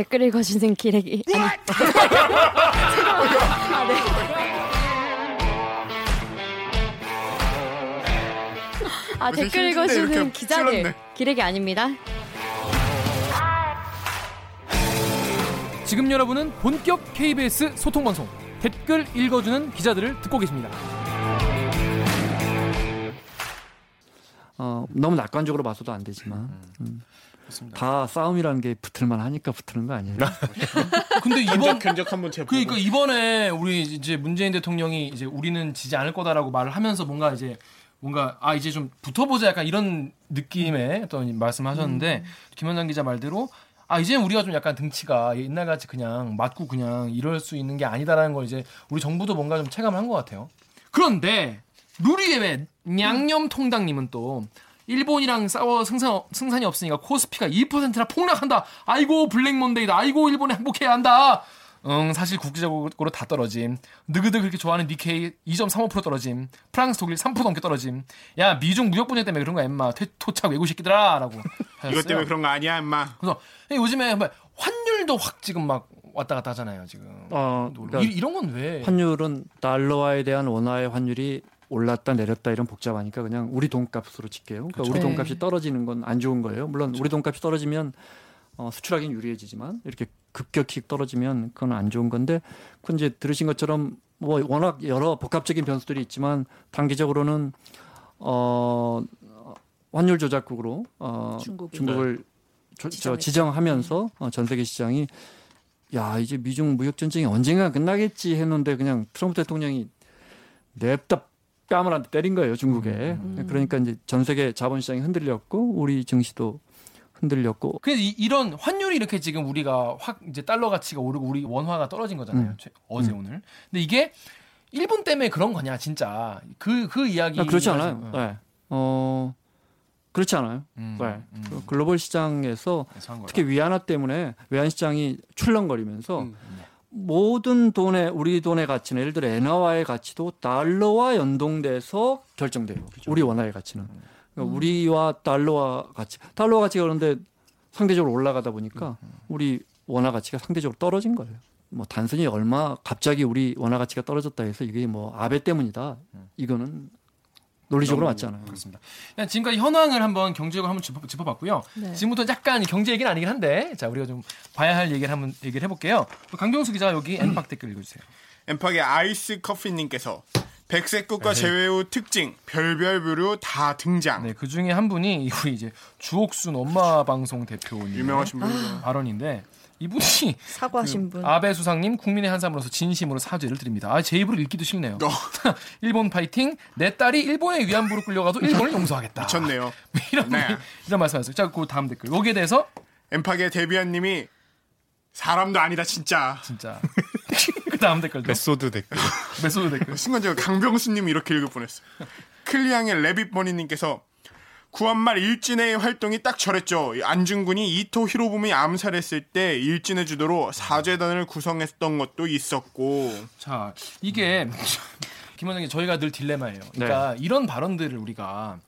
댓글 읽어주는 기레기. 아니. 아, 네. 아, 댓글 읽어주는 기자들. 기레기 아닙니다. 지금 여러분은 본격 KBS 소통 방송 댓글 읽어주는 기자들을 듣고 계십니다. 어, 너무 낙관적으로 봐서도 안 되지만 음. 다 싸움이라는 게 붙을만 하니까 붙는 거 아니에요? 근데 이번 견적 한번 제 그러니까 이번에 우리 이제 문재인 대통령이 이제 우리는 지지 않을 거다라고 말을 하면서 뭔가 이제 뭔가 아 이제 좀 붙어보자 약간 이런 느낌의 어떤 말씀하셨는데 김현장 기자 말대로 아 이제 우리가 좀 약간 등치가 옛날같이 그냥 맞고 그냥 이럴 수 있는 게 아니다라는 걸 이제 우리 정부도 뭔가 좀 체감을 한 것 같아요. 그런데 누리예외 양념 통당님은 또 일본이랑 싸워 승산, 승산이 없으니까 코스피가 2%나 폭락한다. 아이고 블랙몬데이다. 아이고 일본에 행복해야 한다. 응 사실 국제적으로 다 떨어짐. 느그드 그렇게 좋아하는 니케이 2.35% 떨어짐. 프랑스 독일 3% 넘게 떨어짐. 야 미중 무역 분쟁 때문에 그런 거야 임마. 퇴, 토착 외국 새끼들아라고. 이것 때문에 그런 거 아니야, 임마. 그래서 요즘에 뭐 환율도 확 지금 막 왔다 갔다 하잖아요 지금. 어, 그러니까 이, 이런 건 왜? 환율은 달러화에 대한 원화의 환율이 올랐다 내렸다 이런 복잡하니까 그냥 우리 돈값으로 칠게요. 그러니까 그렇죠. 우리 네. 돈값이 떨어지는 건 안 좋은 거예요. 물론 우리 돈값이 떨어지면 어, 수출하기는 유리해지지만 이렇게 급격히 떨어지면 그건 안 좋은 건데 그건 이제 들으신 것처럼 뭐 워낙 여러 복합적인 변수들이 있지만 단기적으로는 어 환율 조작국으로 어 중국이. 중국을 저, 저 지정했죠. 지정하면서 어, 전 세계 시장이 야 이제 미중 무역 전쟁이 언젠가 끝나겠지 했는데 그냥 트럼프 대통령이 냅다 뺨을 한대 때린 거예요 중국에 그러니까 이제 전 세계 자본시장이 흔들렸고 우리 증시도 흔들렸고 그래서 이, 런 환율이 이렇게 지금 우리가 확 이제 달러 가치가 오르고 우리 원화가 떨어진 거잖아요. 음. 최- 어제 오늘. 근데 이게 일본 때문에 그런 거냐 진짜 그그 이야기 아, 그렇지 않아요. 네. 어 그렇지 않아요. 음, 네. 음. 그 글로벌 시장에서 거다. 특히 위안화 때문에 외환 시장이 출렁거리면서 음. 모든 돈의 우리 돈의 가치는 예를 들어 엔화와의 가치도 달러와 연동돼서 결정돼요. 우리 원화의 가치는. 그러니까 우리와 달러와 가치 달러와 가치가 그런데 상대적으로 올라가다 보니까 우리 원화 가치가 상대적으로 떨어진 거예요. 뭐 단순히 얼마 갑자기 우리 원화 가치가 떨어졌다 해서 이게 뭐 아베 때문이다. 이거는 논리적으로 맞지 않아요. 그렇습니다. 지금까지 현황을 한번 경제적으로 한번 짚어, 짚어 봤고요. 네. 지금부터 약간 경제 얘기는 아니긴 한데 자 우리가 좀 봐야 할 얘기를 한번 얘기를 해볼게요. 강경수 기자 여기 엠팍 댓글 읽어주세요. 엠팍의 아이스 커피님께서 백색 국가 제외 후 특징 별별 부류 다 등장. 네, 그 중에 한 분이 우리 이제 주옥순 엄마 방송 대표님 유명하신 분이죠. 발언인데 이분이 사과하신 분. 아베 수상님 국민의 한 사람으로서 진심으로 사죄를 드립니다. 아, 제 입으로 읽기도 싫네요. 어. 일본 파이팅. 내 딸이 일본의 위안부로 끌려가도 일본을 용서하겠다. 미쳤네요. 이런 네. 이런 말씀하셨어요. 자, 그 다음 댓글. 여기에 대해서 엠팍의 데비안님이 사람도 아니다 진짜. 진짜 그 다음 댓글도 method 댓글. method 댓글. 순간적으로 강병수님이 이렇게 읽을 뻔했어요. 클리앙의 레빗버니님께서 구한말 일진회 활동이 딱 저랬죠. 안중근이 이토 히로부미 암살했을 때 일진회 주도로 사죄단을 구성했던 것도 있었고 자, 이게 김원장님 저희가 늘 딜레마예요. 그러니까 이런 발언들을 우리가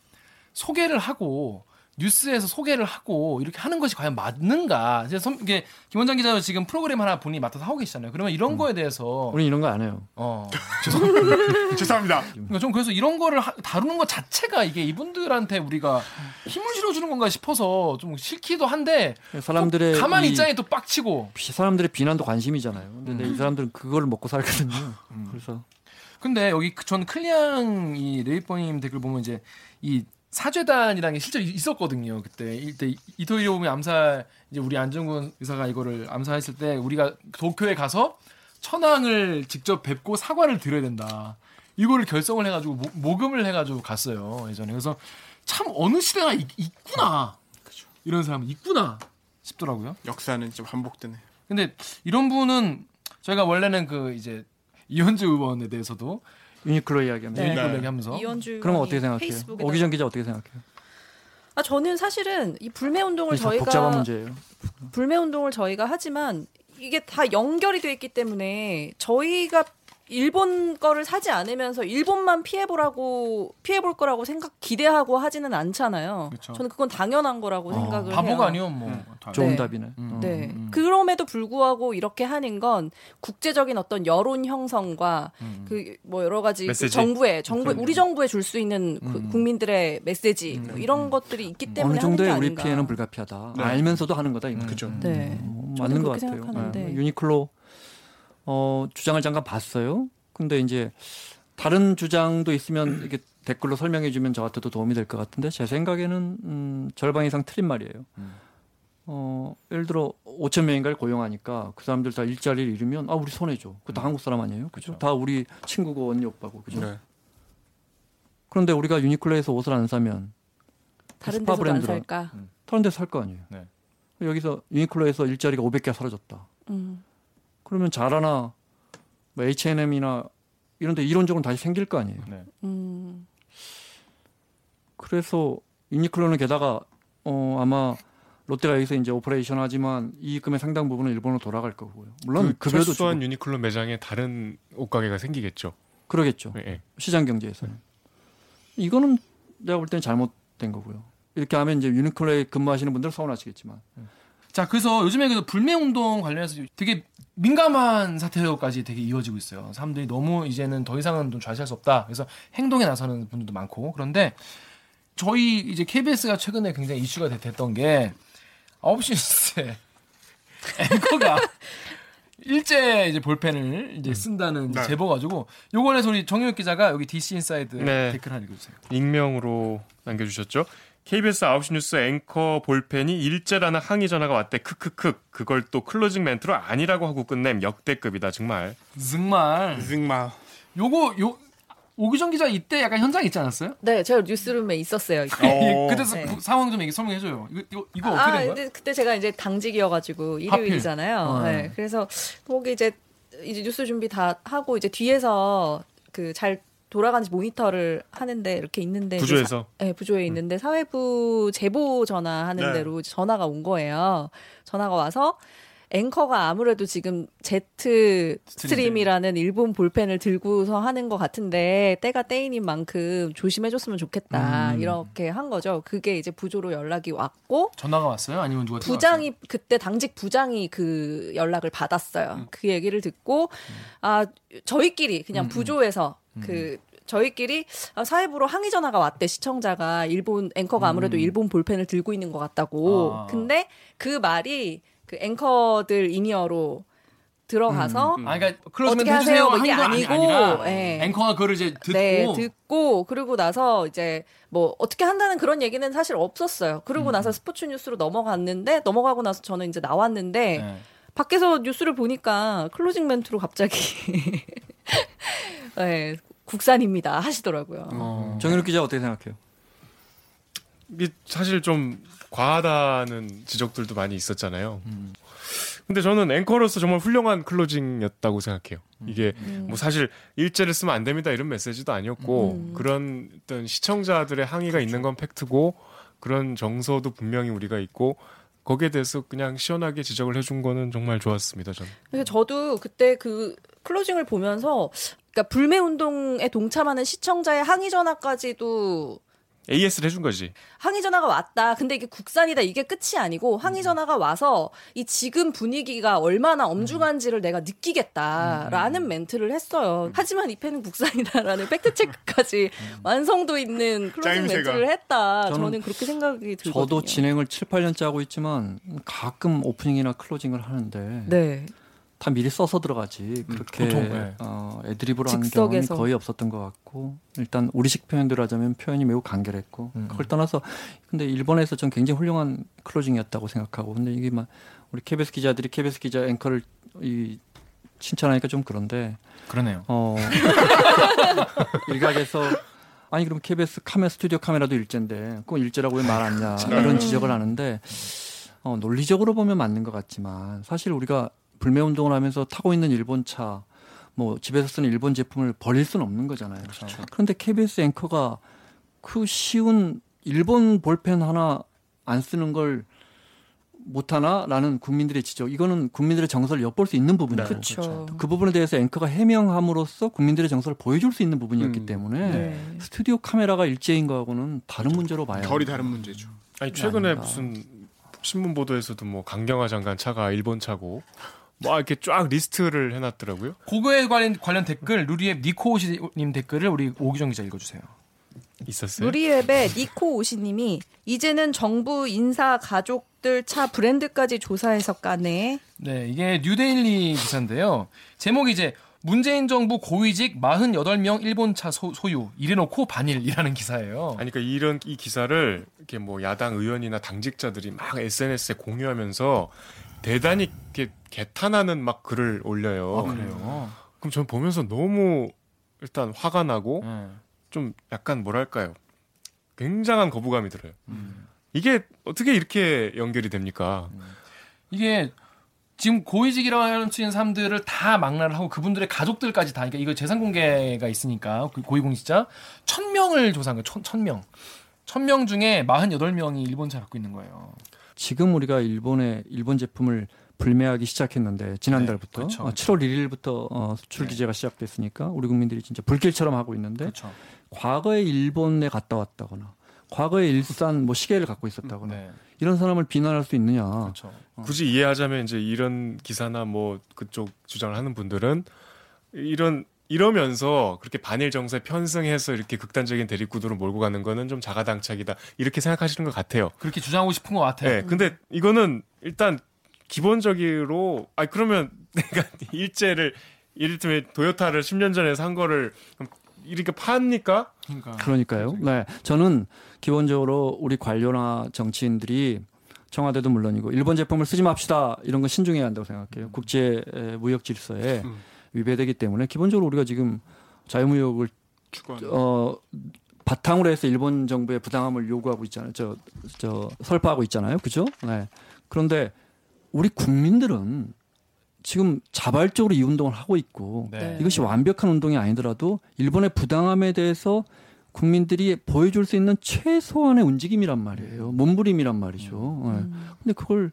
소개를 하고 뉴스에서 소개를 하고 이렇게 하는 것이 과연 맞는가? 이제 선- 이게 김원장 기자 지금 프로그램 하나 본인이 맡아서 하고 계시잖아요. 그러면 이런 거에 대해서 우리 이런 거 안 해요. 어 죄송합니다. 그러니까 좀 그래서 이런 거를 하- 다루는 것 자체가 이게 이분들한테 우리가 힘을 실어주는 건가 싶어서 좀 싫기도 한데 사람들의 또 가만히 이- 있자니 또 빡치고 비- 사람들의 비난도 관심이잖아요. 근데 이 사람들은 그걸 먹고 살거든요. 음. 그래서 근데 여기 그- 전 클리앙 이 레이퍼님 댓글 보면 이제 이 사죄단이라는 게 실제로 있었거든요. 그때 이때 이토이오미 암살 이제 우리 안정근 의사가 이거를 암살했을 때 우리가 도쿄에 가서 천황을 직접 뵙고 사과를 드려야 된다. 이거를 결성을 해가지고 모, 모금을 해가지고 갔어요 예전에. 그래서 참 어느 시대나 있, 있구나. 이런 사람은 있구나 싶더라고요. 역사는 좀 반복되네. 근데 이런 분은 저희가 원래는 그 이제 이현주 의원에 대해서도 유니클로 이야기하면 네. 유니클 얘기하면서 이현주 그럼 어떻게 생각해요? 오기정 기자 어떻게 생각해요? 아 저는 사실은 이 불매 운동을 저희가 복잡한 문제예요. 불매 운동을 저희가 하지만 이게 다 연결이 돼 있기 때문에 저희가 일본 거를 사지 않으면서 일본만 피해보라고 피해볼 거라고 생각 기대하고 하지는 않잖아요. 그쵸. 저는 그건 당연한 거라고 생각을 해요. 바보가 아니면 뭐 다- 좋은 네. 답이네. 음. 어. 네. 음. 그럼에도 불구하고 이렇게 하는 건 국제적인 어떤 여론 형성과 음. 그뭐 여러 가지 그. 정부에 정부 우리 정부에 줄 수 있는 그 음. 국민들의 메시지 뭐 이런 것들이 있기 때문에 어느 정도의 하는 게 우리 아닌가. 피해는 불가피하다. 네. 알면서도 하는 거다. 이거. 그죠. 네. 어, 맞는 것 같아요. 네. 유니클로 어, 주장을 잠깐 봤어요. 근데 이제 다른 주장도 있으면 이렇게 댓글로 설명해 주면 저한테도 도움이 될 것 같은데 제 생각에는 음, 절반 이상 틀린 말이에요. 음. 어, 예를 들어 5천 명인가를 고용하니까 그 사람들 다 일자리를 잃으면 아 우리 손해줘. 그거 다 한국 사람 아니에요? 그죠? 그쵸. 다 우리 친구고 언니 오빠고 그죠? 네. 그런데 우리가 유니클로에서 옷을 안 사면 다른 데서도 안. 살까? 다른 데서 살 거 아니에요. 네. 여기서 유니클로에서 일자리가 500개 사라졌다. 음. 그러면 자라나 뭐 H&M이나 이런 데 이론적으로 다시 생길 거 아니에요. 네. 음. 그래서 유니클로는 게다가 어 아마 롯데가 여기서 이제 operation 하지만 이익금의 상당 부분은 일본으로 돌아갈 거고요. 물론 그 급여도 철수한 주고 유니클로 매장에 다른 옷가게가 생기겠죠. 그러겠죠. 예, 예. 시장 경제에서는 이거는 내가 볼 때는 잘못된 거고요. 이렇게 하면 이제 유니클로에 근무하시는 분들 은 서운하시겠지만 자, 그래서 요즘에 그 불매 운동 관련해서 되게 민감한 사태로까지 되게 이어지고 있어요. 사람들이 너무 이제는 더 이상은 좀 좌시할 수 없다. 그래서 행동에 나서는 분들도 많고. 그런데 저희 이제 KBS가 최근에 굉장히 이슈가 됐- 됐던 게 9시 뉴스에 앵커가 일제 이제 볼펜을 이제 쓴다는 네. 제보 가지고 요거에서 우리 정유혁 기자가 여기 DC 인사이드 네. 댓글 하나 읽어주세요. 익명으로 남겨주셨죠. KBS 9시 뉴스 앵커 볼펜이 일제라는 항의 전화가 왔대. 크크크. 그걸 또 closing 멘트로 아니라고 하고 끝냄 역대급이다 정말. 정말 정말 요거 요 오기정 기자 이때 약간 현장 있지 않았어요? 네, 제가 뉴스룸에 있었어요. 어. 그때 네. 그 상황 좀 얘기 설명해줘요. 이거 이거, 이거 어떻게 아, 된 거야? 근데 그때 제가 이제 당직이어가지고 일요일이잖아요. 어, 네. 네. 그래서 거기 이제 이제 뉴스 준비 다 하고 이제 뒤에서 그잘 돌아가는지 모니터를 하는데 이렇게 있는데 부조에서 사- 네, 부조에 있는데 사회부 제보 전화 하는 네. 대로 전화가 온 거예요. 전화가 와서 앵커가 아무래도 지금 Jetstream이라는 일본 볼펜을 들고서 하는 것 같은데 때가 때이니만큼 조심해줬으면 좋겠다 음. 이렇게 한 거죠. 그게 이제 부조로 연락이 왔고 전화가 왔어요? 아니면 누가 부장이 그때 당직 부장이 그 연락을 받았어요. 음. 그 얘기를 듣고 아 저희끼리 그냥 음, 음. 부조에서 그 저희끼리 아, 사회부로 항의 전화가 왔대 시청자가 일본 앵커가 아무래도 음. 일본 볼펜을 들고 있는 것 같다고. 아. 근데 그 말이 그 앵커들 in-ear로 들어가서 아, 그러니까 어떻게 하세요? 뭐 이게 아니- 아니고, 예. 앵커가 그걸 이제 듣고 네, 듣고 그러고 나서 이제 뭐 어떻게 한다는 그런 얘기는 사실 없었어요. 그러고 음. 나서 스포츠 뉴스로 넘어갔는데 넘어가고 나서 저는 이제 나왔는데 네. 밖에서 뉴스를 보니까 closing 멘트로 갑자기 네, 국산입니다 하시더라고요. 어. 정현욱 기자 어떻게 생각해요? 이게 사실 좀 과하다는 지적들도 많이 있었잖아요. 음. 근데 저는 앵커로서 정말 훌륭한 클로징이었다고 생각해요. 이게 음. 뭐 사실 일제를 쓰면 안 됩니다 이런 메시지도 아니었고 음. 그런 어떤 시청자들의 항의가 있는 건 팩트고 그런 정서도 분명히 우리가 있고 거기에 대해서 그냥 시원하게 지적을 해준 거는 정말 좋았습니다. 저는. 저도 그때 그 클로징을 보면서 그러니까 불매 운동에 동참하는 시청자의 항의 전화까지도 AS를 해준 거지. 항의 전화가 왔다. 근데 이게 국산이다. 이게 끝이 아니고 항의 전화가 와서 이 지금 분위기가 얼마나 엄중한지를 내가 느끼겠다라는 멘트를 했어요. 하지만 이 펜은 국산이다라는 fact check까지 완성도 있는 closing 짜임새가. 멘트를 했다. 저는 저는, 그렇게 생각이 들거든요. 저도 진행을 7, 8년째 하고 있지만 가끔 opening이나 closing을 하는데 네. 다 미리 써서 들어가지 그렇게 보통, 네. 어, 애드립으로 하는 경우는. 거의 없었던 것 같고 일단 우리식 표현대로 하자면 표현이 매우 간결했고 음. 그걸 떠나서 근데 일본에서 전 굉장히 훌륭한 클로징이었다고 생각하고 근데 이게 막 우리 KBS 기자들이 KBS 기자 앵커를 이 칭찬하니까 좀 그런데 그러네요. 어 일각에서 아니 그럼 KBS 카메라 스튜디오 카메라도 일제인데 그건 일제라고 왜 말 안 냐 이런 지적을 하는데 어, 논리적으로 보면 맞는 것 같지만 사실 우리가 불매 운동을 하면서 타고 있는 일본 차, 뭐 집에서 쓰는 일본 제품을 버릴 수는 없는 거잖아요. 그런데 KBS 앵커가 그 쉬운 일본 볼펜 하나 안 쓰는 걸 못하나라는 국민들의 지적. 이거는 국민들의 정서를 엿볼 수 있는 부분이죠. 그렇죠. 그 부분에 대해서 앵커가 해명함으로써 국민들의 정서를 보여줄 수 있는 부분이었기 음. 때문에 네. 스튜디오 카메라가 일제인 거하고는 다른 문제로 봐요. 결이 다른 문제죠. 아니 최근에 아닌가. 무슨 신문 보도에서도 뭐 강경화 장관 차가 일본 차고 뭐 이렇게 쫙 리스트를 해놨더라고요. 그거에 관련 관련 댓글 루리앱 니코오시님 댓글을 우리 오기정 기자 읽어주세요. 있었어요. 누리웹의 니코 오시님이 이제는 정부 인사 가족들 차 브랜드까지 조사해서 까네. 네, 이게 뉴데일리 기사인데요. 제목이 이제 문재인 정부 고위직 48명 일본차 소, 유 이래놓고 반일이라는 기사예요. 아니 그러니까 이런 이 기사를 이렇게 뭐 야당 의원이나 당직자들이 막 SNS에 공유하면서 대단히 이렇게 개탄하는 막 글을 올려요. 아, 그래요. 그럼 전 보면서 너무 일단 화가 나고 네. 좀 약간 뭐랄까요? 굉장한 거부감이 들어요. 음. 이게 어떻게 이렇게 연결이 됩니까? 이게 지금 고위직이라고 하는 사람들을 다 망라를 하고 그분들의 가족들까지 다, 그러니까 이거 재산 공개가 있으니까 그 고위공직자 천 명을 조사한 거예요. 천, 천 명. 천 명 중에 48명이 일본차 갖고 있는 거예요. 지금 우리가 일본의 일본 제품을 불매하기 시작했는데 지난달부터 네, 그렇죠, 어, 7월 1일부터 어, 수출 규제가 시작됐으니까 우리 국민들이 진짜 불길처럼 하고 있는데 그렇죠. 과거에 일본에 갔다 왔다거나 과거에 일산 뭐 시계를 갖고 있었다거나 네. 이런 사람을 비난할 수 있느냐? 그렇죠. 굳이 이해하자면 이제 이런 기사나 뭐 그쪽 주장을 하는 분들은 이런 이러면서 그렇게 반일 정서에 편승해서 이렇게 극단적인 대립 구도로 몰고 가는 거는 좀 자가당착이다 이렇게 생각하시는 것 같아요. 그렇게 주장하고 싶은 것 같아요. 네, 근데 이거는 일단 기본적으로 아 그러면 내가 일제를 이를테면 도요타를 10년 전에 산 거를 이렇게 팝니까? 그러니까. 그러니까요. 네, 저는 기본적으로 우리 관료나 정치인들이 청와대도 물론이고 일본 제품을 쓰지 맙시다 이런 건 신중해야 한다고 생각해요. 국제 에, 무역 질서에 음. 위배되기 때문에 기본적으로 우리가 지금 자유무역을. 어 바탕으로 해서 일본 정부의 부당함을 요구하고 있잖아요. 저 저 설파하고 있잖아요. 그죠? 네. 그런데 우리 국민들은 지금 자발적으로 이 운동을 하고 있고 네. 이것이 완벽한 운동이 아니더라도 일본의 부당함에 대해서 국민들이 보여줄 수 있는 최소한의 움직임이란 말이에요. 몸부림이란 말이죠. 네. 근데 그걸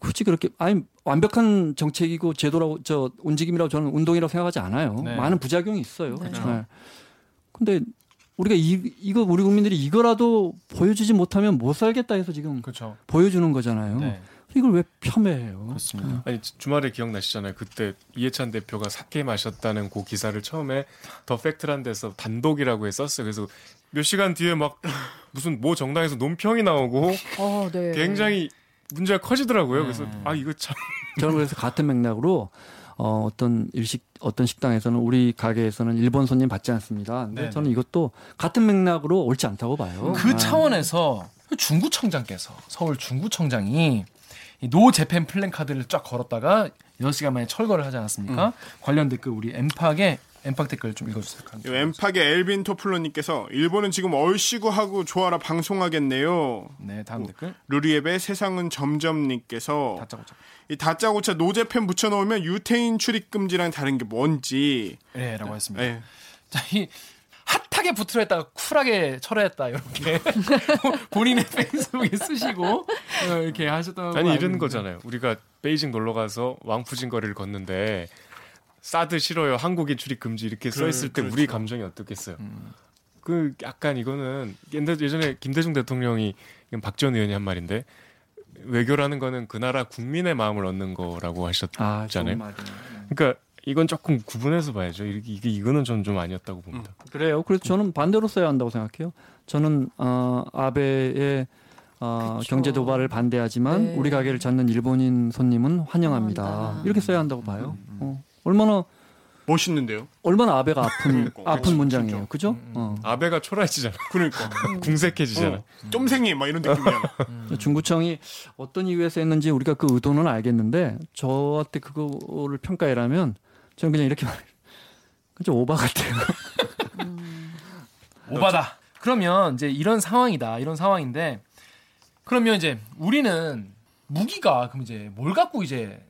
굳이 그렇게 아니 완벽한 정책이고 제도라고 저 움직임이라고 저는 운동이라고 생각하지 않아요. 네. 많은 부작용이 있어요. 네. 네. 근데 우리가 이 이거 우리 국민들이 이거라도 보여주지 못하면 못 살겠다 해서 지금 그렇죠. 보여주는 거잖아요. 네. 이걸 왜 폄훼해요? 그렇습니다. 아니 주- 주말에 기억나시잖아요. 그때 이해찬 대표가 사케 마셨다는 그 기사를 처음에 더 팩트란 데서 단독이라고 해 썼어요. 그래서 몇 시간 뒤에 막 무슨 모 정당에서 논평이 나오고 어, 네. 굉장히 문제가 커지더라고요. 그래서 네. 아 이거 참 저는 그래서 같은 맥락으로 어, 어떤 일식 어떤 식당에서는 우리 가게에서는 일본 손님 받지 않습니다. 근데 네네. 저는 이것도 같은 맥락으로 옳지 않다고 봐요. 그 아. 차원에서 중구청장께서 서울 중구청장이 이 No Japan 플래카드를 쫙 걸었다가 6시간 만에 철거를 하지 않았습니까? 관련 댓글 우리 엠팍의 엠팍 댓글 좀 읽어주세요. 요 엠팍의 엘빈 토플로님께서 일본은 지금 얼씨구 하고 좋아라 방송하겠네요. 네, 다음 댓글. 루리웹의 세상은 점점님께서 다짜고짜. 이 다짜고짜 노제팬 붙여놓으면 유태인 출입 금지랑 다른 게 뭔지. 네, 라고 했습니다. 예. 자, 이 핫하게 붙으려 했다가 쿨하게 철회했다 이렇게 본인의 페이스북에 쓰시고 어, 이렇게 하셨던 아니 거 이런 거잖아요. 우리가 베이징 놀러 가서 왕푸진 거리를 걷는데 사드 싫어요. 한국인 출입 금지 이렇게 써 있을 때 그렇죠. 우리 감정이 어떻겠어요? 그 약간 이거는 옛날 예전에 김대중 대통령이 박지원 의원이 한 말인데 외교라는 거는 그 나라 국민의 마음을 얻는 거라고 아, 하셨잖아요. 말이네. 그러니까 이건 조금 구분해서 봐야죠. 이게 이게 이거는 전좀 아니었다고 봅니다. 그래요. 그래서 저는 반대로 써야 한다고 생각해요. 저는 어, 아베의 어, 그쵸. 경제 도발을 반대하지만 네. 우리 가게를 찾는 일본인 손님은 환영합니다. 환영한다. 이렇게 써야 한다고 봐요. 어, 얼마나 멋있는데요. 얼마나 아베가 아픈 그러니까. 아픈 그치, 문장이에요. 진짜. 그죠? 어. 아베가 초라해지잖아. 그러니까. 궁색해지잖아. 어, 쫌생이 막 이런 느낌이야. 중구청이 어떤 이유에서 했는지 우리가 그 의도는 알겠는데 저한테 그거를 평가해라면 저는 그냥 이렇게 말해요. 좀 오바 같아요. 오바다. 그러면 이제 이런 상황이다. 이런 상황인데 그러면 이제 우리는 무기가 그럼 이제 뭘 갖고 이제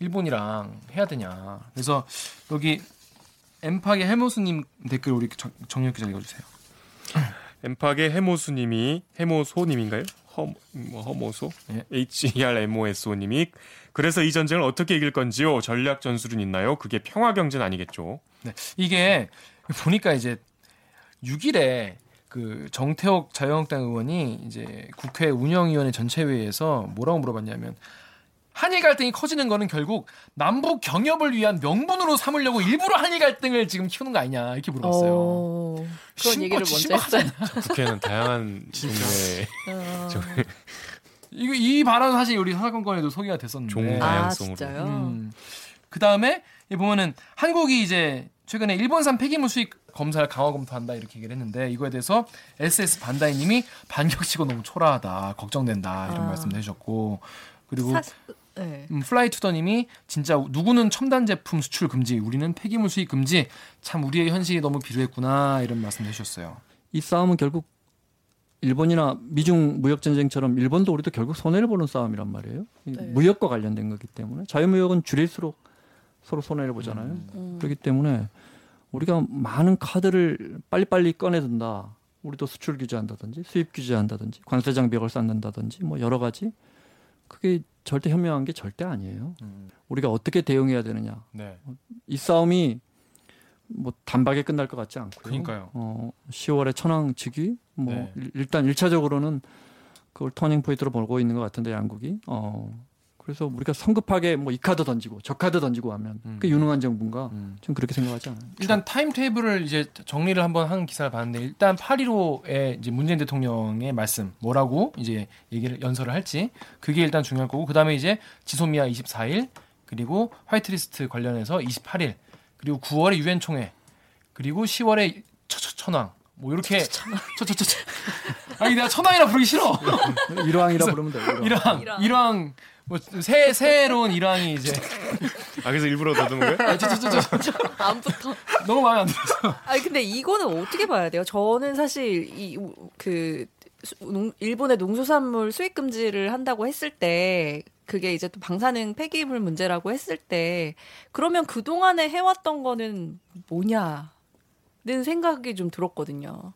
일본이랑 해야 되냐. 그래서 여기 엠팍의 해모수님 댓글 우리 정- 정력 기자 읽어주세요. 엠팍의 해모수님이 해모소님인가요? 허, 뭐 허모소 예. HERMOSO님이 그래서 이 전쟁을 어떻게 이길 건지요? 전략 전술은 있나요? 그게 평화 경제는 아니겠죠? 네. 이게 보니까 이제 6일에 그 정태욱 자유한국당 의원이 이제 국회 운영위원회 전체회의에서 뭐라고 물어봤냐면 한일 갈등이 커지는 거는 결국 남북 경협을 위한 명분으로 삼으려고 일부러 한일 갈등을 지금 키우는 거 아니냐 이렇게 물어봤어요. 어, 그런 신고- 얘기를 먼저 했어요. 국회는 다양한 종류의 어. 이거 이 발언 사실 우리 사건권에도 소개가 됐었는데. 종- 아 다양성으로. 진짜요? 음. 그 다음에 보면은 한국이 이제 최근에 일본산 폐기물 수입 검사를 강화 검토한다 이렇게 얘기를 했는데 이거에 대해서 SS 반다이님이 반격치고 너무 초라하다 걱정된다 이런 아. 말씀도 해주셨고 그리고 사실 네. 음, 플라이투더님이 진짜 누구는 첨단 제품 수출 금지 우리는 폐기물 수입 금지 참 우리의 현실이 너무 비루했구나 이런 말씀 해주셨어요. 이 싸움은 결국 일본이나 미중 무역 전쟁처럼 일본도 우리도 결국 손해를 보는 싸움이란 말이에요. 이 네. 무역과 관련된 거기 때문에 자유무역은 줄일수록 서로 손해를 보잖아요. 음. 그렇기 때문에 우리가 많은 카드를 빨리빨리 꺼내든다. 우리도 수출 규제한다든지 수입 규제한다든지 관세 장벽을 쌓는다든지 뭐 여러 가지 그게 절대 현명한 게 절대 아니에요. 음. 우리가 어떻게 대응해야 되느냐. 네. 이 싸움이 뭐 단박에 끝날 것 같지 않고요. 그러니까요. 어, 10월에 천황 즉위 뭐 네. 일- 일단 1차적으로는 그걸 turning point로 보고 있는 것 같은데 양국이. 어. 그래서 우리가 성급하게 뭐 이 카드 던지고 저 카드 던지고 하면 음. 그 유능한 정부인가 음. 좀 그렇게 생각하지 않아요. 일단 타임 테이블을 이제 정리를 한번 한 기사를 봤는데 일단 8.15에 이제 문재인 대통령의 말씀 뭐라고 이제 얘기를 연설을 할지 그게 일단 중요할 거고 그다음에 이제 지소미아 24일 그리고 화이트리스트 관련해서 28일 그리고 9월에 유엔 총회 그리고 10월에 천왕 뭐 이렇게 처처처처 아니 내가 천왕이라 부르기 싫어 일왕이라 부르면. 일왕 일왕. 일왕 뭐새 새로운 일왕이 이제 아 그래서 일부러 더듬은 거예요? 아, 저, 저, 저, 저, 저, 다음부터. 너무 마음에 안 들어서 아니 근데 이거는 어떻게 봐야 돼요? 저는 사실 이그 일본의 농수산물 수입 금지를 한다고 했을 때 그게 이제 또 방사능 폐기물 문제라고 했을 때 그러면 그 동안에 해왔던 거는 뭐냐는 생각이 좀 들었거든요.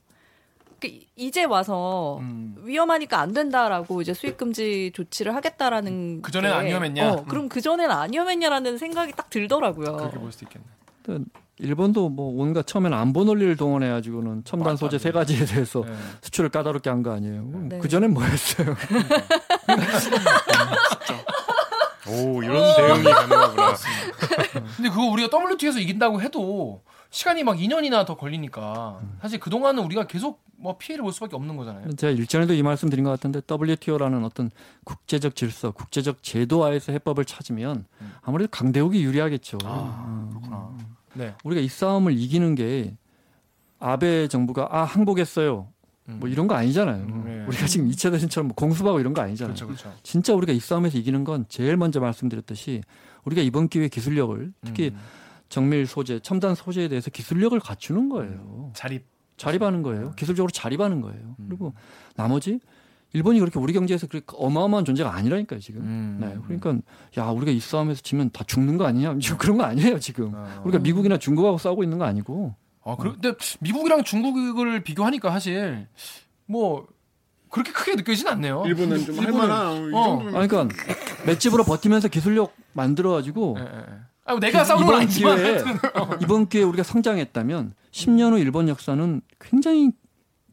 그 이제 와서 음. 위험하니까 안 된다라고 이제 수입 금지 조치를 하겠다라는 그 전에는 게, 안 위험했냐? 어, 그럼 그 전에는 안 위험했냐라는 생각이 딱 들더라고요. 그렇게 볼 수도 있겠네. 일본도 뭐 온갖 처음에는 안보 논리를 동원해 가지고는 첨단 소재 세 가지에 대해서 네. 수출을 까다롭게 한 거 아니에요. 네. 그 전엔 뭐였어요? 오 이런 대응이 가능하구나. 근데 그거 우리가 WTO에서 이긴다고 해도 시간이 막 2년이나 더 걸리니까 사실 그 동안은 우리가 계속 뭐 피해를 볼 수밖에 없는 거잖아요. 제가 일전에도 이 말씀 드린 것 같은데 WTO라는 어떤 국제적 질서, 국제적 제도화에서 해법을 찾으면 아무래도 강대국이 유리하겠죠. 아 그렇구나. 네. 우리가 이 싸움을 이기는 게 아베 정부가 아 항복했어요. 음. 뭐 이런 거 아니잖아요. 네. 우리가 지금 2차 대전처럼 뭐 공수하고 이런 거 아니잖아요. 그렇죠, 그렇죠. 진짜 우리가 이 싸움에서 이기는 건 제일 먼저 말씀드렸듯이 우리가 이번 기회에 기술력을 특히 음. 정밀 소재, 첨단 소재에 대해서 기술력을 갖추는 거예요. 자립. 자립하는 거예요. 기술적으로 자립하는 거예요. 그리고 나머지 일본이 그렇게 우리 경제에서 그렇게 어마어마한 존재가 아니라니까요 지금. 음. 네, 그러니까 야 우리가 이 싸움에서 지면 다 죽는 거 아니냐? 지금 그런 거 아니에요 지금. 어. 우리가 미국이나 중국하고 싸우고 있는 거 아니고. 아, 그래, 근데 미국이랑 중국을 비교하니까 사실 뭐 그렇게 크게 느껴지진 않네요. 일본은 좀 일본은- 할만한 이 어. 정도면 아, 그러니까 맷집으로 버티면서 기술력 만들어가지고 예, 예, 예. 아, 내가 싸우는 건 이번 아니지만 기회에 이번 기회에 우리가 성장했다면 10년 후 일본 역사는 굉장히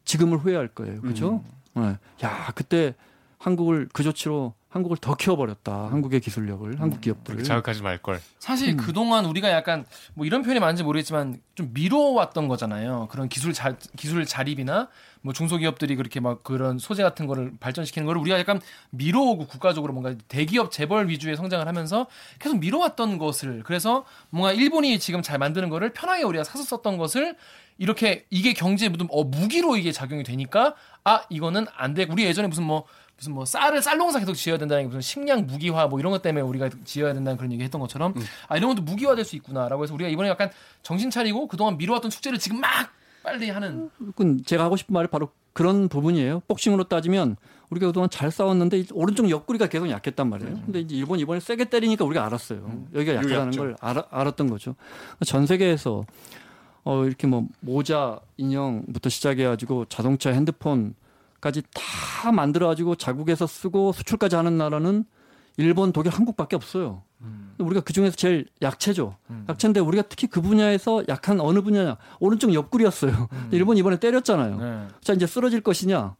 지금을 후회할 거예요. 그렇죠? 네. 야 그때 한국을 그 조치로 한국을 더 키워버렸다. 한국의 기술력을, 한국 기업들을. 자극하지 말 걸. 사실 음. 그동안 우리가 약간 뭐 이런 표현이 맞는지 모르겠지만 좀 미뤄왔던 거잖아요. 그런 기술 자, 기술 자립이나 뭐 중소기업들이 그렇게 막 그런 소재 같은 거를 발전시키는 거를 우리가 약간 미뤄오고 국가적으로 뭔가 대기업 재벌 위주의 성장을 하면서 계속 미뤄왔던 것을 그래서 뭔가 일본이 지금 잘 만드는 거를 편하게 우리가 사서 썼던 것을 이렇게 이게 경제에 무슨 어 무기로 이게 작용이 되니까 아 이거는 안 돼. 우리 예전에 무슨 뭐 무슨 뭐 쌀을 쌀 농사 계속 지어야 된다는 게 무슨 식량 무기화 뭐 이런 것 때문에 우리가 지어야 된다는 그런 얘기 했던 것처럼 아 이런 것도 무기화될 수 있구나라고 해서 우리가 이번에 약간 정신 차리고 그동안 미뤄왔던 숙제를 지금 막 빨리 하는 그건 제가 하고 싶은 말이 바로 그런 부분이에요. 복싱으로 따지면 우리가 그동안 잘 싸웠는데 이 오른쪽 옆구리가 계속 약했단 말이에요. 근데 이제 일본 이번에 세게 때리니까 우리가 알았어요. 여기가 약하다는. 걸 알아, 알았던 거죠. 전 세계에서 어 이렇게 뭐 모자 인형부터 시작해가지고 자동차, 핸드폰 까지 다 만들어가지고 자국에서 쓰고 수출까지 하는 나라는 일본, 독일, 한국밖에 없어요. 우리가 그 중에서 제일 약체죠. 약체인데 우리가 특히 그 분야에서 약한 어느 분야냐? 오른쪽 옆구리였어요. 일본 이번에 때렸잖아요. 네. 자 이제 쓰러질 것이냐?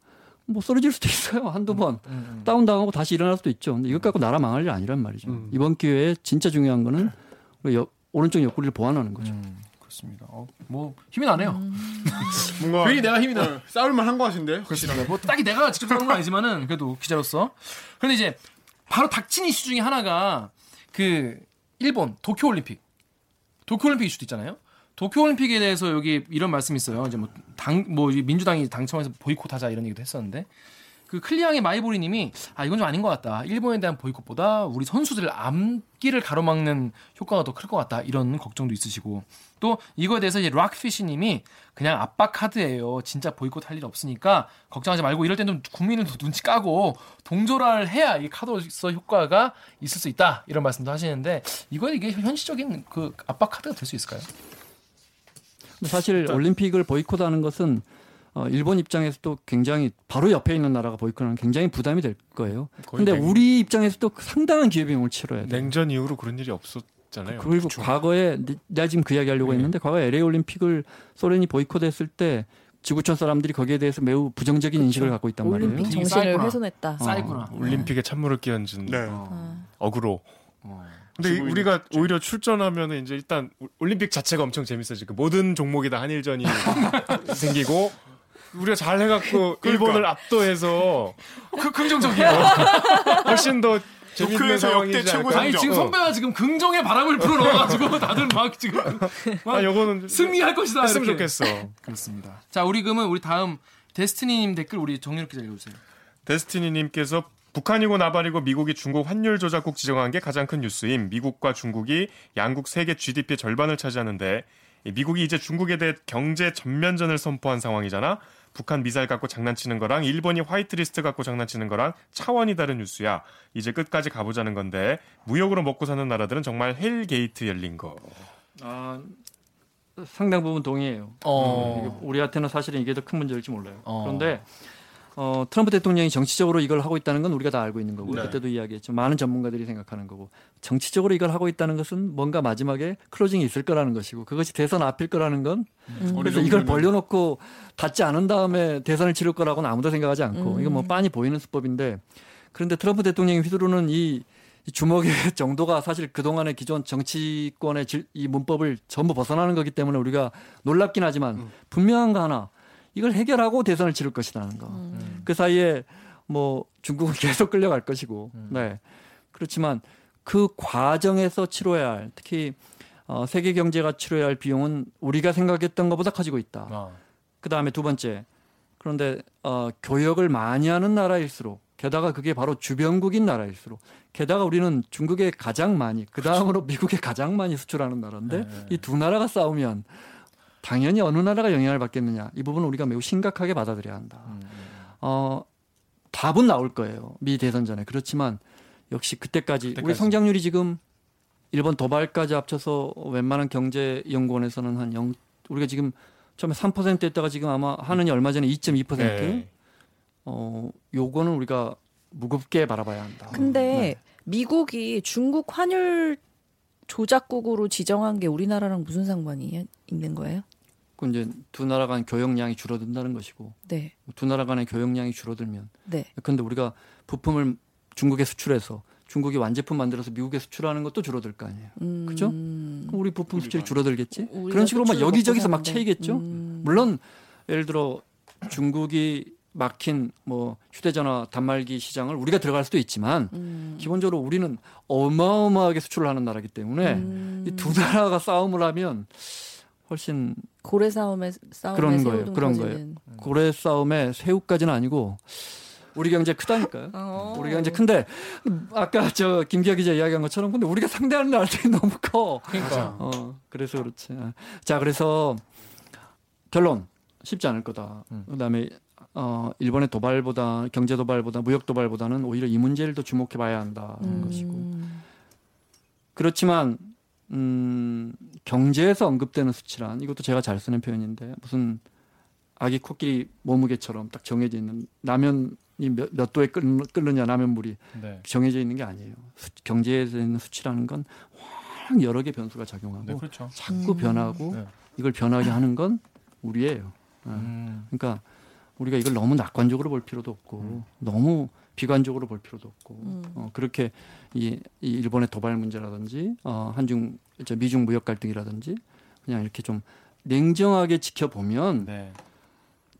뭐 쓰러질 수도 있어요. 한두 번 음, 다운당하고 다시 일어날 수도 있죠. 근데 이것 갖고 나라 망할 일 아니란 말이죠. 음. 이번 기회에 진짜 중요한 거는 우리 옆- 오른쪽 옆구리를 보완하는 거죠. 음, 그렇습니다. 어, 뭐 힘이 나네요. 뭔가 괜히 내가 힘이 나. 어, 싸울만 한 것 같은데. 그렇습니다. 뭐 딱히 내가 직접 하는 건 아니지만은 그래도 기자로서. 근데 이제 바로 닥친 이슈 중에 하나가 그 일본 도쿄 올림픽. 도쿄 올림픽 이슈도 있잖아요. 도쿄 올림픽에 대해서 여기 이런 말씀이 있어요. 이제 뭐 당뭐 민주당이 당청에서 보이콧하자 이런 얘기도 했었는데 그 클리앙의 마이보리님이 아 이건 좀 아닌 것 같다. 일본에 대한 보이콧보다 우리 선수들 암기를 가로막는 효과가 더 클 것 같다. 이런 걱정도 있으시고 또 이거에 대해서 이제 락피시님이 그냥 압박 카드예요. 진짜 보이콧 할 일 없으니까 걱정하지 말고 이럴 때는 국민을 눈치 까고 동조를 해야 이 카드로서 효과가 있을 수 있다. 이런 말씀도 하시는데 이거 이게 현실적인 그 압박 카드가 될 수 있을까요? 사실 올림픽을 보이콧하는 것은 어, 일본 입장에서도 굉장히 바로 옆에 있는 나라가 보이콧하는 굉장히 부담이 될 거예요. 근데 냉- 우리 입장에서도 상당한 기회비용을 치러야 돼요. 냉전 이후로 그런 일이 없었잖아요. 그리고 과거에 내- 내가 지금 그 이야기 하려고 네. 했는데 과거에 LA 올림픽을 소련이 보이콧했을 때 지구촌 사람들이 거기에 대해서 매우 부정적인 인식을 갖고 있단 말이에요. 올림픽 정신을. 훼손했다. 쌓이구나. 올림픽에 찬물을 끼얹은 네. 어. 어그로. 어. 근데 우리가 오히려 출전하면은 이제 일단 올림픽 자체가 엄청 재밌어지고 모든 종목이 다 한일전이 생기고 우리가 잘 해갖고 일본을 압도해서 그 긍정적이야. 훨씬 더 재밌는 도쿄에서 역대 최고? 아니. 지금 선배가 지금 긍정의 바람을 불어넣어가지고 다들 막 지금 아, 요거는 승리할 것이다. 했으면 이렇게. 좋겠어. 그렇습니다. 자 우리 그러면 우리 다음 데스티니님 댓글 우리 정유럽 기자 읽어주세요. 데스티니님께서 북한이고 나발이고 미국이 중국 환율 조작국 지정한 게 가장 큰 뉴스임. 미국과 중국이 양국 세계 GDP의 절반을 차지하는데 이 미국이 이제 중국에 대해 경제 전면전을 선포한 상황이잖아. 북한 미사일 갖고 장난치는 거랑 일본이 화이트리스트 갖고 장난치는 거랑 차원이 다른 뉴스야. 이제 끝까지 가보자는 건데 무역으로 먹고 사는 나라들은 정말 hell gate 열린 거. 아, 상당 부분 동의해요. 어. 이게 우리한테는 사실은 이게 더 큰 문제일지 몰라요. 어. 그런데 어, 트럼프 대통령이 정치적으로 이걸 하고 있다는 건 우리가 다 알고 있는 거고 네. 그때도 이야기했죠. 많은 전문가들이 생각하는 거고 정치적으로 이걸 하고 있다는 것은 뭔가 마지막에 closing이 있을 거라는 것이고 그것이 대선 앞일 거라는 건 음. 그래서 이걸 벌려놓고 닫지 않은 다음에 대선을 치를 거라고는 아무도 생각하지 않고 음. 이건 뭐 빤히 보이는 수법인데 그런데 트럼프 대통령이 휘두르는 이, 이 주먹의 정도가 사실 그동안의 기존 정치권의 질- 이 문법을 전부 벗어나는 거기 때문에 우리가 놀랍긴 하지만 분명한 거 하나 이걸 해결하고 대선을 치를 것이라는 거. 음. 그 사이에 뭐 중국은 계속 끌려갈 것이고, 네. 그렇지만 그 과정에서 치러야 할 특히 어, 세계 경제가 치러야 할 비용은 우리가 생각했던 것보다 커지고 있다. 아. 그 다음에 두 번째. 그런데 어, 교역을 많이 하는 나라일수록 게다가 그게 바로 주변국인 나라일수록 게다가 우리는 중국에 가장 많이 그 다음으로 미국에 가장 많이 수출하는 나라인데 네. 이두 나라가 싸우면 당연히 어느 나라가 영향을 받겠느냐 이 부분은 우리가 매우 심각하게 받아들여야 한다. 음. 어, 답은 나올 거예요. 미 대선 전에. 그렇지만 역시 그때까지, 우리 그때까지. 성장률이 지금 일본 도발까지 합쳐서 웬만한 경제 연구원에서는 한 0, 우리가 지금 처음에 3%였다가 지금 아마 하느니 얼마 전에 2.2%. 네. 어, 요거는 우리가 무겁게 바라봐야 한다. 근데 네. 미국이 중국 환율 조작국으로 지정한 게 우리나라랑 무슨 상관이 있는 거예요? 그 이제 두 나라 간 교역량이 줄어든다는 것이고 네, 두 나라 간의 교역량이 줄어들면 네. 근데 우리가 부품을 중국에 수출해서 중국이 완제품 만들어서 미국에 수출하는 것도 줄어들 거 아니에요. 음, 그죠? 그럼 우리 부품 수출이 줄어들겠지? 그런 식으로 막 여기저기서 막. 채이겠죠? 음. 물론 예를 들어 중국이 막힌 뭐 휴대전화 단말기 시장을 우리가 들어갈 수도 있지만 음. 기본적으로 우리는 어마어마하게 수출을 하는 나라기 때문에 음. 이두 나라가 싸움을 하면 훨씬 고래 싸움에 싸움에 그런 거예요. 등 그런 터지는. 고래 싸움에 새우까지는 아니고 우리 경제 크다니까요. 어. 우리 경제 큰데 아까 저 김기아 기자 이야기한 것처럼 근데 우리가 상대하는 나라들이 너무 커. 그러니까. 어, 그래서 그렇지. 자, 그래서 결론 쉽지 않을 거다. 음. 그다음에 어, 일본의 도발보다 경제 도발보다 무역 도발보다는 오히려 이 문제를 더 주목해 봐야 한다는 음. 것이고. 그렇지만 음, 경제에서 언급되는 수치란 이것도 제가 잘 쓰는 표현인데 무슨 아기 코끼리 몸무게처럼 딱 정해져 있는 라면이 몇, 몇 도에 끓는, 끓느냐 라면 물이 네. 정해져 있는 게 아니에요. 수, 경제에 대한 수치라는 건 워낙 여러 개 변수가 작용하고 네, 그렇죠. 자꾸 변하고 네. 이걸 변하게 하는 건 우리예요. 어. 음. 그러니까 우리가 이걸 너무 낙관적으로 볼 필요도 없고 너무 비관적으로 볼 필요도 없고 음. 어, 그렇게 이, 이 일본의 도발 문제라든지 어, 한중 저 미중 무역 갈등이라든지 그냥 이렇게 좀 냉정하게 지켜보면 네.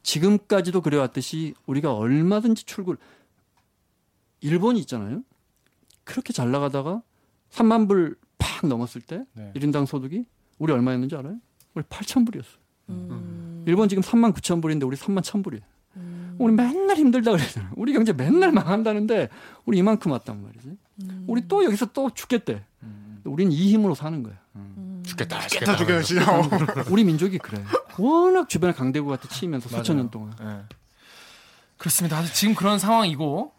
지금까지도 그래왔듯이 우리가 얼마든지 출구 일본이 있잖아요. 그렇게 잘 나가다가 3만 불 팍 넘었을 때 네. 1인당 소득이 우리 얼마였는지 알아요? 우리 8천 불이었어요. 음. 일본 지금 3만 9천 불인데 우리 3만 1천 불이에요. 음. 우리 맨날 힘들다 그러잖아요. 우리 경제 맨날 망한다는데 우리 이만큼 왔단 말이지. 음. 우리 또 여기서 또 죽겠대. 음. 우리는 이 힘으로 사는 거야. 죽겠다. 깨다 죽여야지요. 우리 민족이 그래. 워낙 주변에 강대국 같이 치이면서 수천 년 동안. 네. 그렇습니다. 지금 그런 상황이고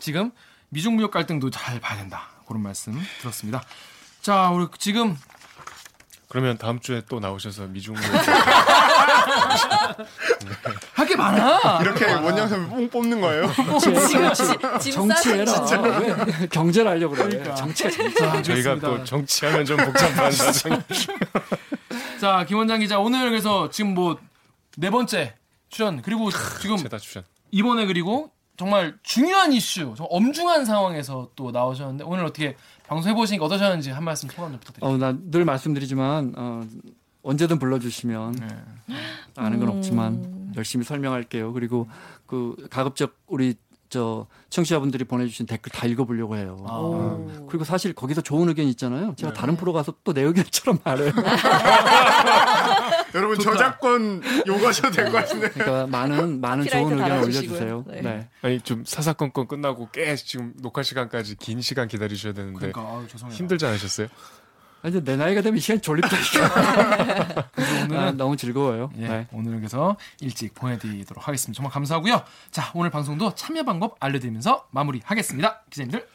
지금 미중 무역 갈등도 잘 봐야 된다. 그런 말씀 들었습니다. 자, 우리 지금 그러면 다음 주에 또 나오셔서 미중 할게 많아. 이렇게 원영 선배 뽕 뽑는 거예요. 정치해라. 왜 경제를 하려고 그래. 그러니까. 정치가 정치. 자, 저희가. 또 정치하면 좀 복잡한 사정. 자, 김원장 기자 오늘 그래서 지금 뭐 네 번째 출연 그리고 지금 출연. 이번에 그리고 정말 중요한 이슈, 좀 엄중한 상황에서 또 나오셨는데 오늘 어떻게 방송 해 보시니까 어떠셨는지 한 말씀 소감 좀 부탁드립니다. 어, 나늘 말씀드리지만 어, 언제든 불러주시면 네. 아는 건 음. 없지만 열심히 설명할게요. 그리고 그 가급적 우리 저 청취자분들이 보내주신 댓글 다 읽어보려고 해요. 아. 오. 그리고 사실 거기서 좋은 의견 있잖아요. 제가 다른 프로 가서 또 내 의견처럼 말해요. 여러분 저작권 요구하셔도 될 것 같은데. 그러니까 많은 많은 좋은 의견. 올려주세요. 네. 네. 아니 좀 사사건건 끝나고 꽤 지금 녹화 시간까지 긴 시간 기다리셔야 되는데 그러니까 아유, 죄송해요. 힘들지 않으셨어요? 아니 내 나이가 되면 이 시간 졸립다니까. 오늘은 아, 너무 즐거워요. 예, 네. 오늘은 그래서 일찍 보내드리도록 하겠습니다. 정말 감사하고요. 자, 오늘 방송도 참여 방법 알려드리면서 마무리하겠습니다. 기자님들.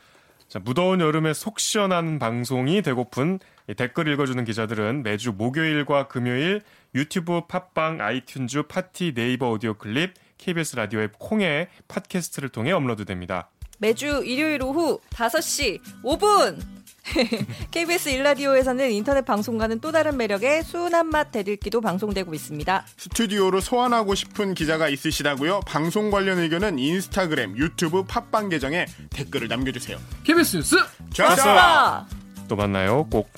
자, 무더운 여름에 속 시원한 방송이 되고픈 이 댓글 읽어주는 기자들은 매주 목요일과 금요일 유튜브, 팟빵, 아이튠즈, 팟티, 네이버 오디오 클립, KBS 라디오 앱 콩의 팟캐스트를 통해 업로드됩니다. 매주 일요일 오후 5시 5분 KBS 일라디오에서는 인터넷 방송과는 또 다른 매력의 순한 맛 댓읽기도 방송되고 있습니다. 스튜디오로 소환하고 싶은 기자가 있으시다고요? 방송 관련 의견은 인스타그램, 유튜브, 팟빵 계정에 댓글을 남겨주세요. KBS 뉴스 좋았어. 아! 또 만나요. 꼭